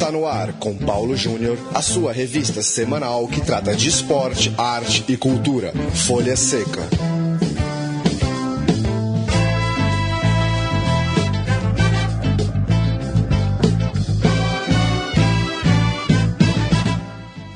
Está no ar com Paulo Júnior, a sua revista semanal que trata de esporte, arte e cultura. Folha Seca.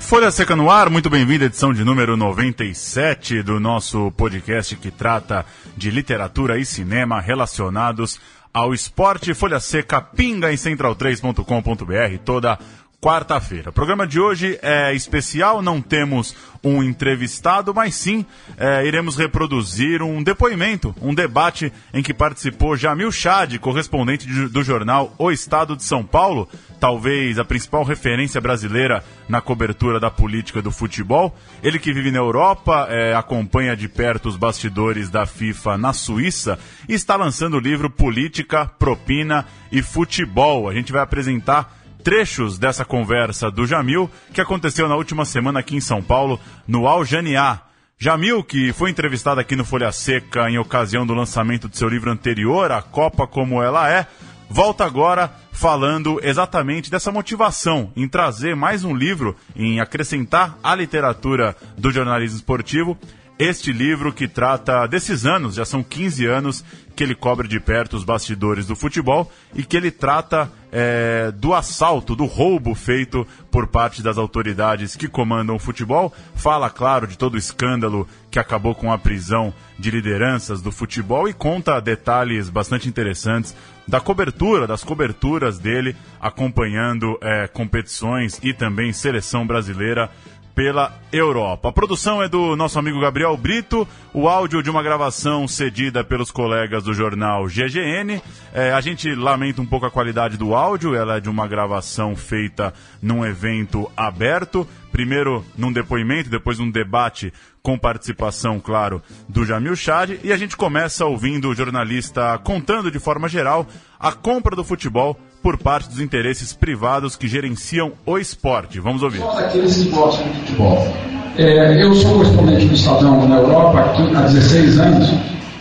Folha Seca no ar, muito bem-vindo à edição de número 97 do nosso podcast que trata de literatura e cinema relacionados ao esporte. Folha Seca pinga em central3.com.br toda quarta-feira. O programa de hoje é especial, não temos um entrevistado, mas sim é, iremos reproduzir um depoimento, um debate em que participou Jamil Chad, correspondente de, do jornal O Estado de São Paulo, talvez a principal referência brasileira na cobertura da política do futebol. Ele que vive na Europa, é, acompanha de perto os bastidores da FIFA na Suíça e está lançando o livro Política, Propina e Futebol. A gente vai apresentar trechos dessa conversa do Jamil, que aconteceu na última semana aqui em São Paulo, no Aljaniá. Jamil, que foi entrevistado aqui no Folha Seca em ocasião do lançamento de seu livro anterior, A Copa Como Ela É, volta agora falando exatamente dessa motivação em trazer mais um livro, em acrescentar à literatura do jornalismo esportivo este livro que trata desses anos, já são 15 anos que ele cobre de perto os bastidores do futebol e que ele trata é, do assalto, do roubo feito por parte das autoridades que comandam o futebol. Fala, claro, de todo o escândalo que acabou com a prisão de lideranças do futebol e conta detalhes bastante interessantes da cobertura, das coberturas dele acompanhando é, competições e também seleção brasileira pela Europa. A produção é do nosso amigo Gabriel Brito, o áudio de uma gravação cedida pelos colegas do jornal GGN. É, a gente lamenta um pouco a qualidade do áudio, ela é de uma gravação feita num evento aberto. Primeiro num depoimento, depois num debate com participação, claro, do Jamil Chad. E a gente começa ouvindo o jornalista contando de forma geral a compra do futebol por parte dos interesses privados que gerenciam o esporte. Vamos ouvir. Só daqueles que gostam de futebol. É, eu sou correspondente do Estadão na Europa aqui, há 16 anos,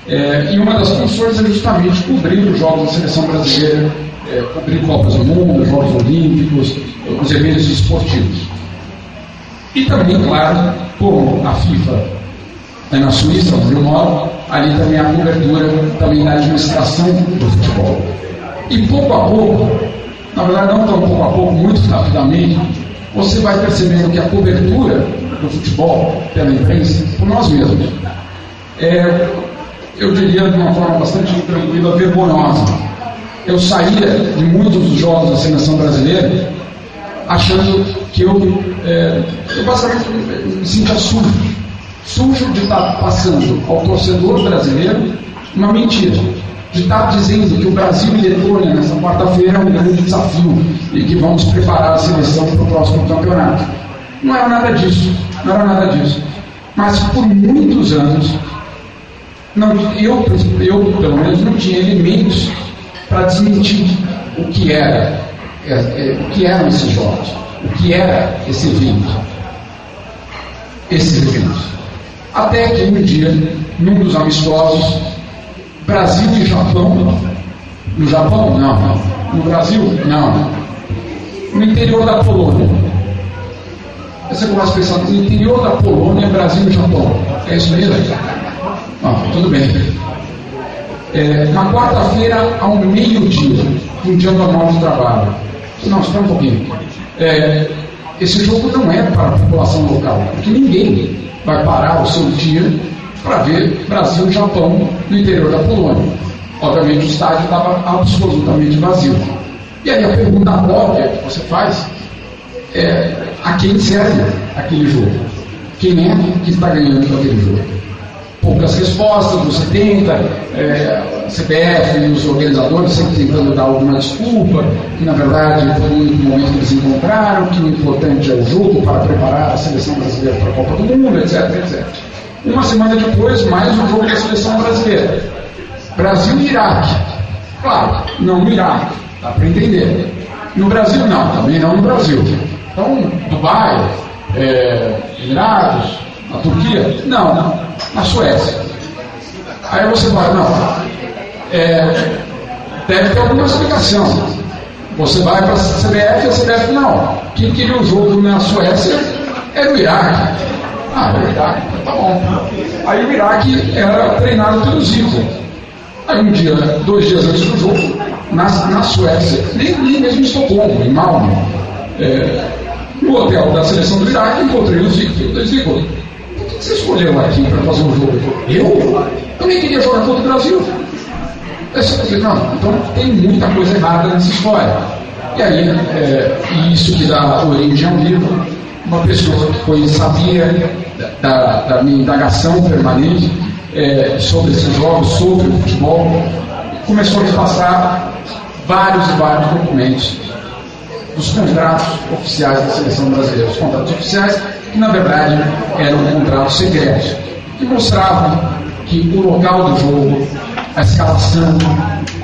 é, e uma das funções é justamente cobrir os jogos da seleção brasileira, é, cobrir Copas do Mundo, Jogos Olímpicos, os eventos esportivos. E também, claro, como a FIFA é na Suíça, onde eu moro, ali também a cobertura também da administração do futebol. E pouco a pouco, na verdade não tão pouco a pouco, muito rapidamente, você vai percebendo que a cobertura do futebol pela imprensa, por nós mesmos, é, eu diria de uma forma bastante tranquila, vergonhosa. Eu saía de muitos dos jogos da seleção brasileira achando que eu, é, eu basicamente me sentia sujo. Sujo de estar passando ao torcedor brasileiro uma mentira de estar dizendo que o Brasil e Letônia nessa quarta-feira é um grande desafio e que vamos preparar a seleção para o próximo campeonato. Não era nada disso, não era nada disso. Mas por muitos anos, não, eu, eu pelo menos não tinha elementos para desmentir o que era, é, é, o que eram esses jogos, o que era esse evento, esses eventos. Até que um dia, num dos amistosos, Brasil e Japão. No Japão? Não. No Brasil? Não. No interior da Polônia. Aí você começa a pensar, no interior da Polônia, Brasil e Japão. É isso mesmo? Ah, tudo bem. É, na quarta-feira, ao meio-dia, um dia normal de trabalho. Não, espera um pouquinho. É, esse jogo não é para a população local, porque ninguém vai parar o seu dia para ver Brasil e Japão no interior da Polônia. Obviamente o estádio estava absolutamente vazio. E aí a pergunta óbvia que você faz é a quem serve aquele jogo? Quem é que está ganhando aquele jogo? Poucas respostas, você tenta, é, CBF e os organizadores sempre tentando dar alguma desculpa, que na verdade foi um momento que eles encontraram, que o importante é o jogo para preparar a seleção brasileira para a Copa do Mundo, etc, etc. Uma semana depois, mais um jogo da seleção brasileira. Brasil e Iraque. Claro, não no Iraque, dá para entender. No Brasil, não, também não no Brasil. Então, Dubai, é, Emirados, na Turquia? Não, não, na Suécia. Aí você vai, não, é, deve ter alguma explicação. Você vai para a CBF a CBF não. Quem queria o jogo na Suécia era o Iraque. Ah, é o Iraque, tá bom. Aí o Iraque era treinado pelo Zico. Aí um dia, dois dias antes do jogo, na, na Suécia, nem, nem mesmo em Estocolmo, em Malmö, é, no hotel da seleção do Iraque, encontrei o Zico. Eu Zico, por que você escolheu aqui para fazer um jogo? Eu? Nem queria jogar contra o Brasil. Eu disse, não, então tem muita coisa errada nessa história. E aí, é, isso que dá origem ao livro, uma pessoa que foi sabia da, da minha indagação permanente é, sobre esses jogos, sobre o futebol, começou a me passar vários e vários documentos dos contratos oficiais da seleção brasileira, os contratos oficiais que na verdade eram contratos secretos, que mostravam que o local do jogo, a escalação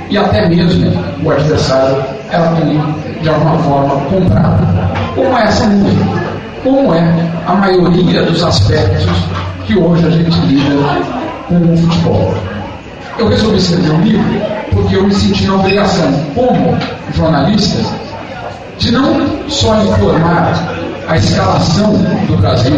e até mesmo o adversário era tudo de alguma forma comprado. Como é essa música? Como é a maioria dos aspectos que hoje a gente lida com o futebol? Eu resolvi escrever um livro porque eu me senti na obrigação, como jornalista, de não só informar a escalação do Brasil,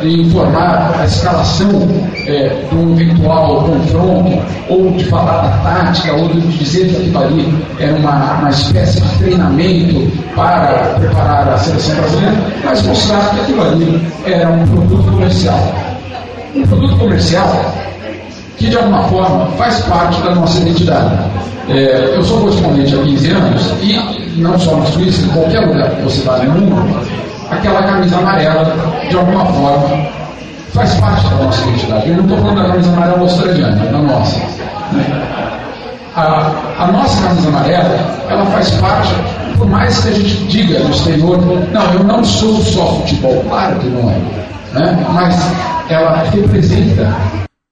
de informar a escalação é, do eventual confronto, ou de falar da tática, ou de dizer que aquilo ali era uma, uma espécie de treinamento para preparar a seleção brasileira, mas mostrar que aquilo ali era um produto comercial. Um produto comercial que de alguma forma faz parte da nossa identidade. É, eu sou correspondente há 15 anos e não só na Suíça, em qualquer lugar que você vá no mundo, aquela camisa amarela, de alguma forma, faz parte da nossa identidade. Eu não estou falando da camisa amarela australiana, da nossa. A, a, nossa camisa amarela, ela faz parte, por mais que a gente diga no exterior, não, eu não sou só futebol, claro que não é. Né? Mas ela representa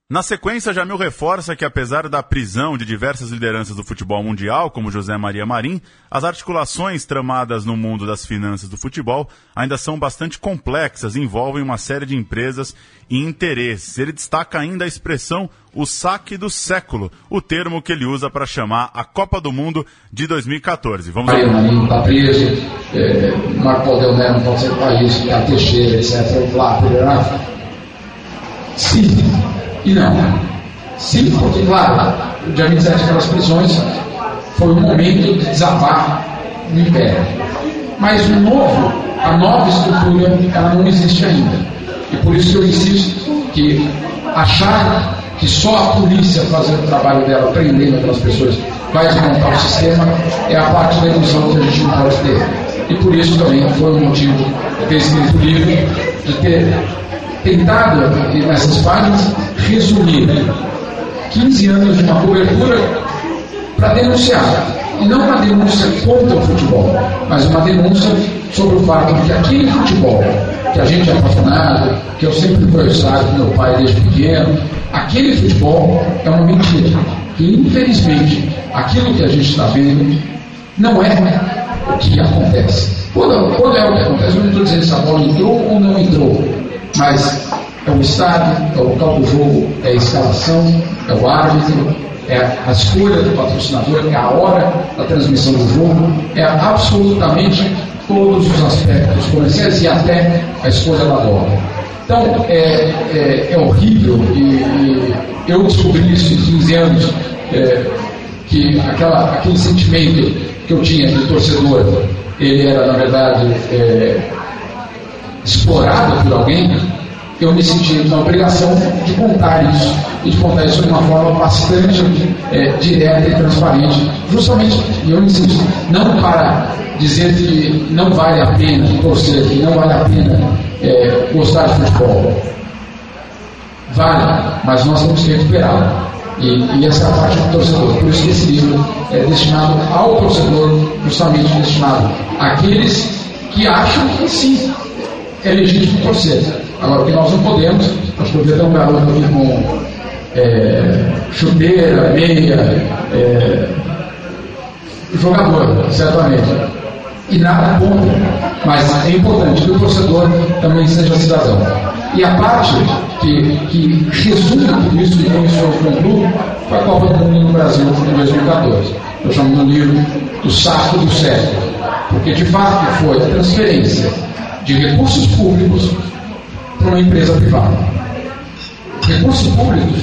na sequência, Jamil reforça que, apesar da prisão de diversas lideranças do futebol mundial, como José Maria Marim, as articulações tramadas no mundo das finanças do futebol ainda são bastante complexas e envolvem uma série de empresas e interesses. Ele destaca ainda a expressão o saque do século, o termo que ele usa para chamar a Copa do Mundo de 2014. Vamos ver. Marinho está preso, é, Marco Del Nero não pode ser país, Teixeira, etc. Lá, Sim e não. Sim, porque, claro, o dia 27 aquelas prisões foi um momento de desabar no Império. Mas o novo, a nova estrutura, ela não existe ainda. E por isso que eu insisto que achar que só a polícia fazendo o trabalho dela, prendendo aquelas pessoas, vai desmontar o sistema, é a parte da ilusão que a gente não pode ter. E por isso também foi o motivo de ter escrito o livro, de ter tentado, nessas páginas, resumir 15 anos de uma cobertura para denunciar. E não uma denúncia contra o futebol, mas uma denúncia sobre o fato de que aquele futebol que a gente é apaixonado, que eu sempre fui ao com meu pai desde pequeno, aquele futebol é uma mentira. E infelizmente, aquilo que a gente está vendo não é o que acontece. Quando, quando é o que acontece, eu não estou dizendo se a bola entrou ou não entrou, mas é o estádio, é o local do jogo, é a escalação, é o árbitro, é a escolha do patrocinador, é a hora da transmissão do jogo, é absolutamente todos os aspectos comerciais e até a escolha da bola. Então, é, é, é horrível e, e, eu descobri isso em 15 anos, é, que aquela, aquele sentimento que eu tinha de torcedor, ele era, na verdade, é, explorado por alguém, eu me senti na obrigação de contar isso, e de contar isso de uma forma bastante é, direta e transparente, justamente, e eu insisto, não para dizer que não vale a pena torcer, que não vale a pena é, gostar de futebol. Vale, mas nós temos que recuperá-lo. E, e, essa parte do torcedor. Por isso que esse livro é destinado ao torcedor, justamente destinado àqueles que acham que sim, é legítimo torcer. Agora, o que nós não podemos, nós podemos ter um garoto aqui com é, chuteira, meia, é, jogador, certamente. E nada contra. Mas é importante que o torcedor também seja cidadão. E a parte que, que resume tudo isso e como isso conclui foi a Copa do Mundo no Brasil em 2014. eu chamo no livro do saco do cérebro, porque de fato foi a transferência de recursos públicos para uma empresa privada. Recursos públicos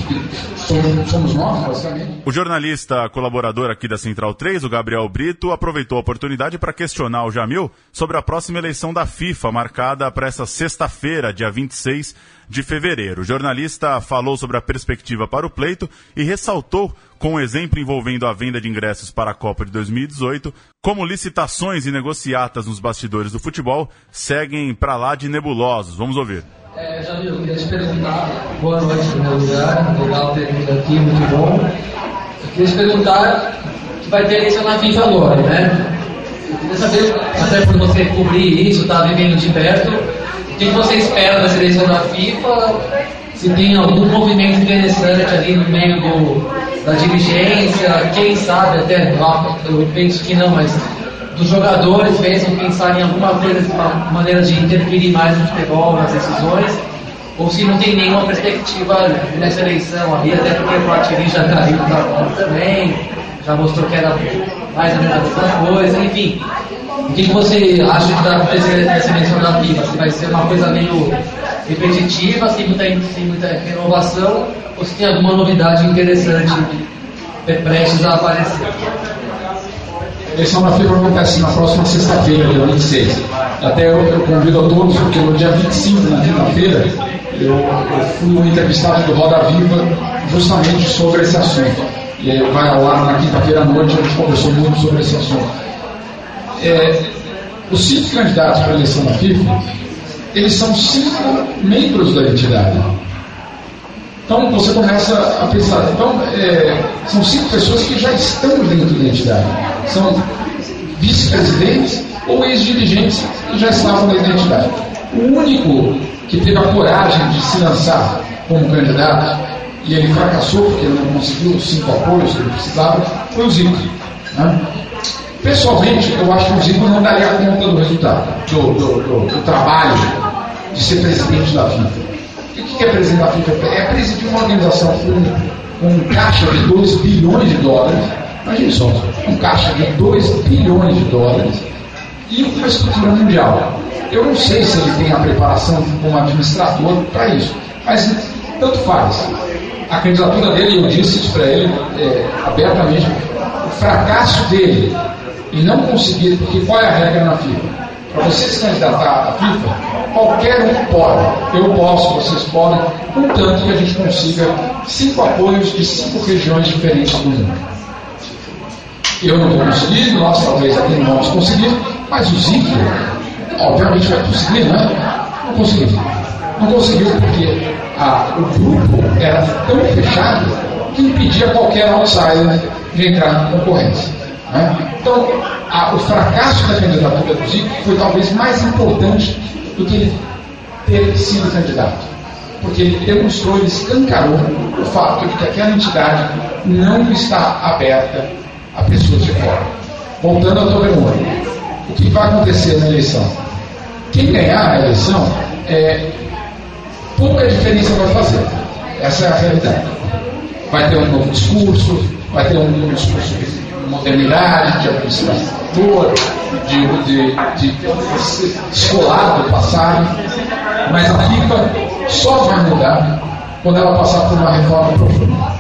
somos nós, basicamente. O jornalista colaborador aqui da Central 3, o Gabriel Brito, aproveitou a oportunidade para questionar o Jamil sobre a próxima eleição da FIFA, marcada para essa sexta-feira, dia 26 de fevereiro. O jornalista falou sobre a perspectiva para o pleito e ressaltou, com um exemplo envolvendo a venda de ingressos para a Copa de 2018, como licitações e negociatas nos bastidores do futebol seguem para lá de nebulosos. Vamos ouvir. É, Jamil, queria te perguntar, boa noite no meu lugar, legal ter vindo aqui, muito bom. Eu queria te perguntar que vai ter eleição na FIFA agora, né? Eu queria saber, até por você cobrir isso, tá vivendo de perto, o que você espera dessa eleição da FIFA? Se tem algum movimento interessante ali no meio do, da dirigência, quem sabe até, eu penso que não, mas dos jogadores pensam pensar em alguma coisa, maneira de interferir mais no futebol, nas decisões, ou se não tem nenhuma perspectiva nessa eleição ali, até porque o Platini já caiu também, já mostrou que era mais ou menos a coisa, enfim. O que, você acha que vai eleição da FIFA? Se vai ser uma coisa meio repetitiva, sem muita, sem muita renovação, ou se tem alguma novidade interessante prestes a aparecer? A eleição da FIFA acontece na próxima sexta-feira, dia 26. Até eu, eu, convido a todos, porque no dia 25, na quinta-feira, eu, eu fui entrevistado do Roda Viva justamente sobre esse assunto. E aí vai ao na quinta-feira à noite, a gente conversou muito sobre esse assunto. É, os cinco candidatos para a eleição da FIFA, eles são cinco membros da entidade. Então você começa a pensar, então é, são cinco pessoas que já estão dentro da entidade. São vice-presidentes ou ex-dirigentes que já estavam dentro da entidade. O único que teve a coragem de se lançar como candidato, e ele fracassou porque ele não conseguiu os cinco apoios que ele precisava, foi o Zico. Né? Pessoalmente, eu acho que o Zico não daria conta do resultado, do, do, do, do trabalho de ser presidente da FIFA. O que é presidente da FIFA? É presidir uma organização com um caixa de 2 bilhões de dólares. Imagine só, um caixa de 2 bilhões de dólares e uma estrutura mundial. Eu não sei se ele tem a preparação como administrador para isso, mas tanto faz. A candidatura dele, eu disse isso para ele é, abertamente, o fracasso dele e não conseguir, porque qual é a regra na FIFA? Para você se candidatar à FIFA, qualquer um pode. Eu posso, vocês podem, contanto que a gente consiga cinco apoios de cinco regiões diferentes do mundo. Eu não vou conseguir, nós talvez aqui não vamos conseguir, mas o Zico, obviamente vai conseguir, né? Não conseguiu. Não conseguiu porque a, o grupo era tão fechado que impedia qualquer outsider de entrar na concorrência. Né? Então, a, o fracasso da candidatura do Zico foi talvez mais importante do que ele ter sido candidato. Porque ele demonstrou, ele escancarou o fato de que aquela entidade não está aberta a pessoas de fora. Voltando ao teu memória, o que vai acontecer na eleição? Quem ganhar a eleição, é, pouca diferença vai fazer. Essa é a realidade. Vai ter um novo discurso, vai ter um discurso de modernidade, de administrador, de, de, de, de escolar do passado, mas a FIFA só vai mudar quando ela passar por uma reforma profunda.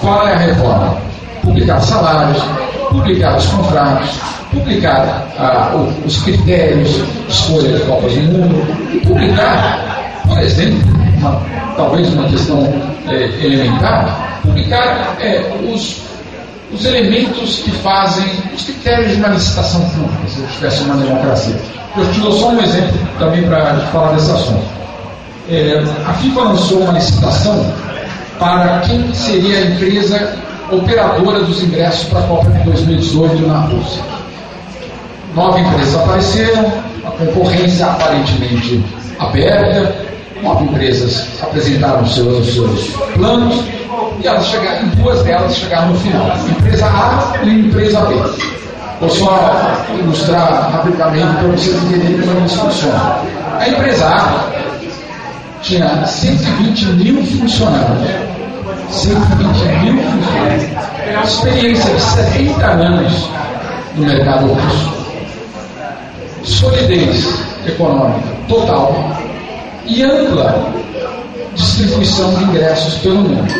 Qual é a reforma? Publicar salários, publicar os contratos, publicar ah, os critérios de escolha de Copas do Mundo, e publicar, por exemplo, uma, talvez uma questão é, elementar, publicar é, os os elementos que fazem os critérios de uma licitação pública, se eu tivesse uma democracia. Eu te dou só um exemplo também para falar desse assunto. É, a FIFA lançou uma licitação para quem seria a empresa operadora dos ingressos para a Copa de 2018 na Rússia. Nove empresas apareceram, a concorrência aparentemente aberta, nove empresas apresentaram seus, seus planos e elas chegaram, duas delas chegaram no final, empresa A e empresa B. Vou só ilustrar rapidamente para vocês entenderem como isso funciona. A empresa A tinha 120 mil funcionários 120 mil funcionários. Experiência de 70 anos no mercado russo. Solidez econômica total e ampla distribuição de ingressos pelo mundo.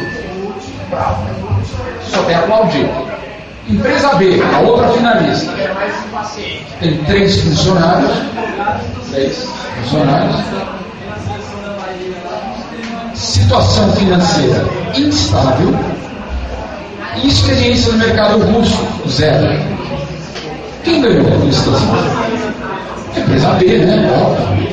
Só tem aplaudir. Empresa B, a outra finalista, tem três funcionários, três funcionários, situação financeira instável e experiência no mercado russo zero. Quem ganhou com isso? A empresa B, né? Óbvio.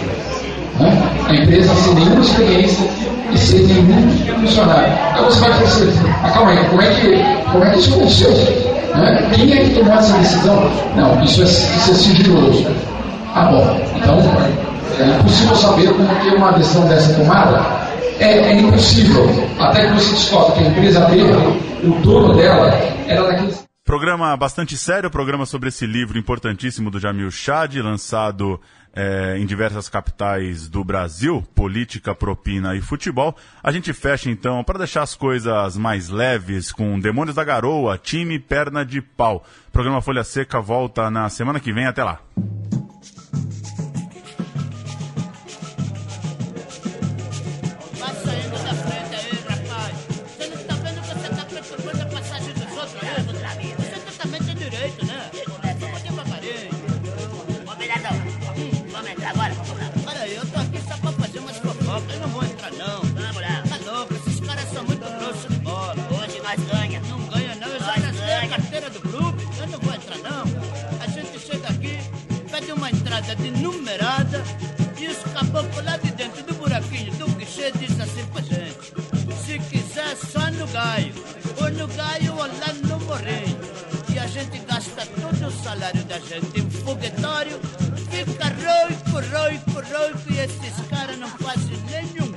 A empresa sem nenhuma experiência e sem nenhum funcionário. Aí você vai perceber, ah, calma aí, como é que, como é que isso aconteceu? Né? Quem é que tomou essa decisão? Não, isso é, isso é sigiloso. Ah, bom, então é impossível saber como que uma decisão dessa tomada. É, é impossível, até que você descobre que a empresa B, o dono dela, era daqueles. Programa bastante sério, programa sobre esse livro importantíssimo do Jamil Chad, lançado é, em diversas capitais do Brasil, política, propina e futebol. A gente fecha então, para deixar as coisas mais leves, com Demônios da Garoa, time Perna de Pau. Programa Folha Seca volta na semana que vem. Até lá. Roico, roico, roico e esses caras não fazem nenhum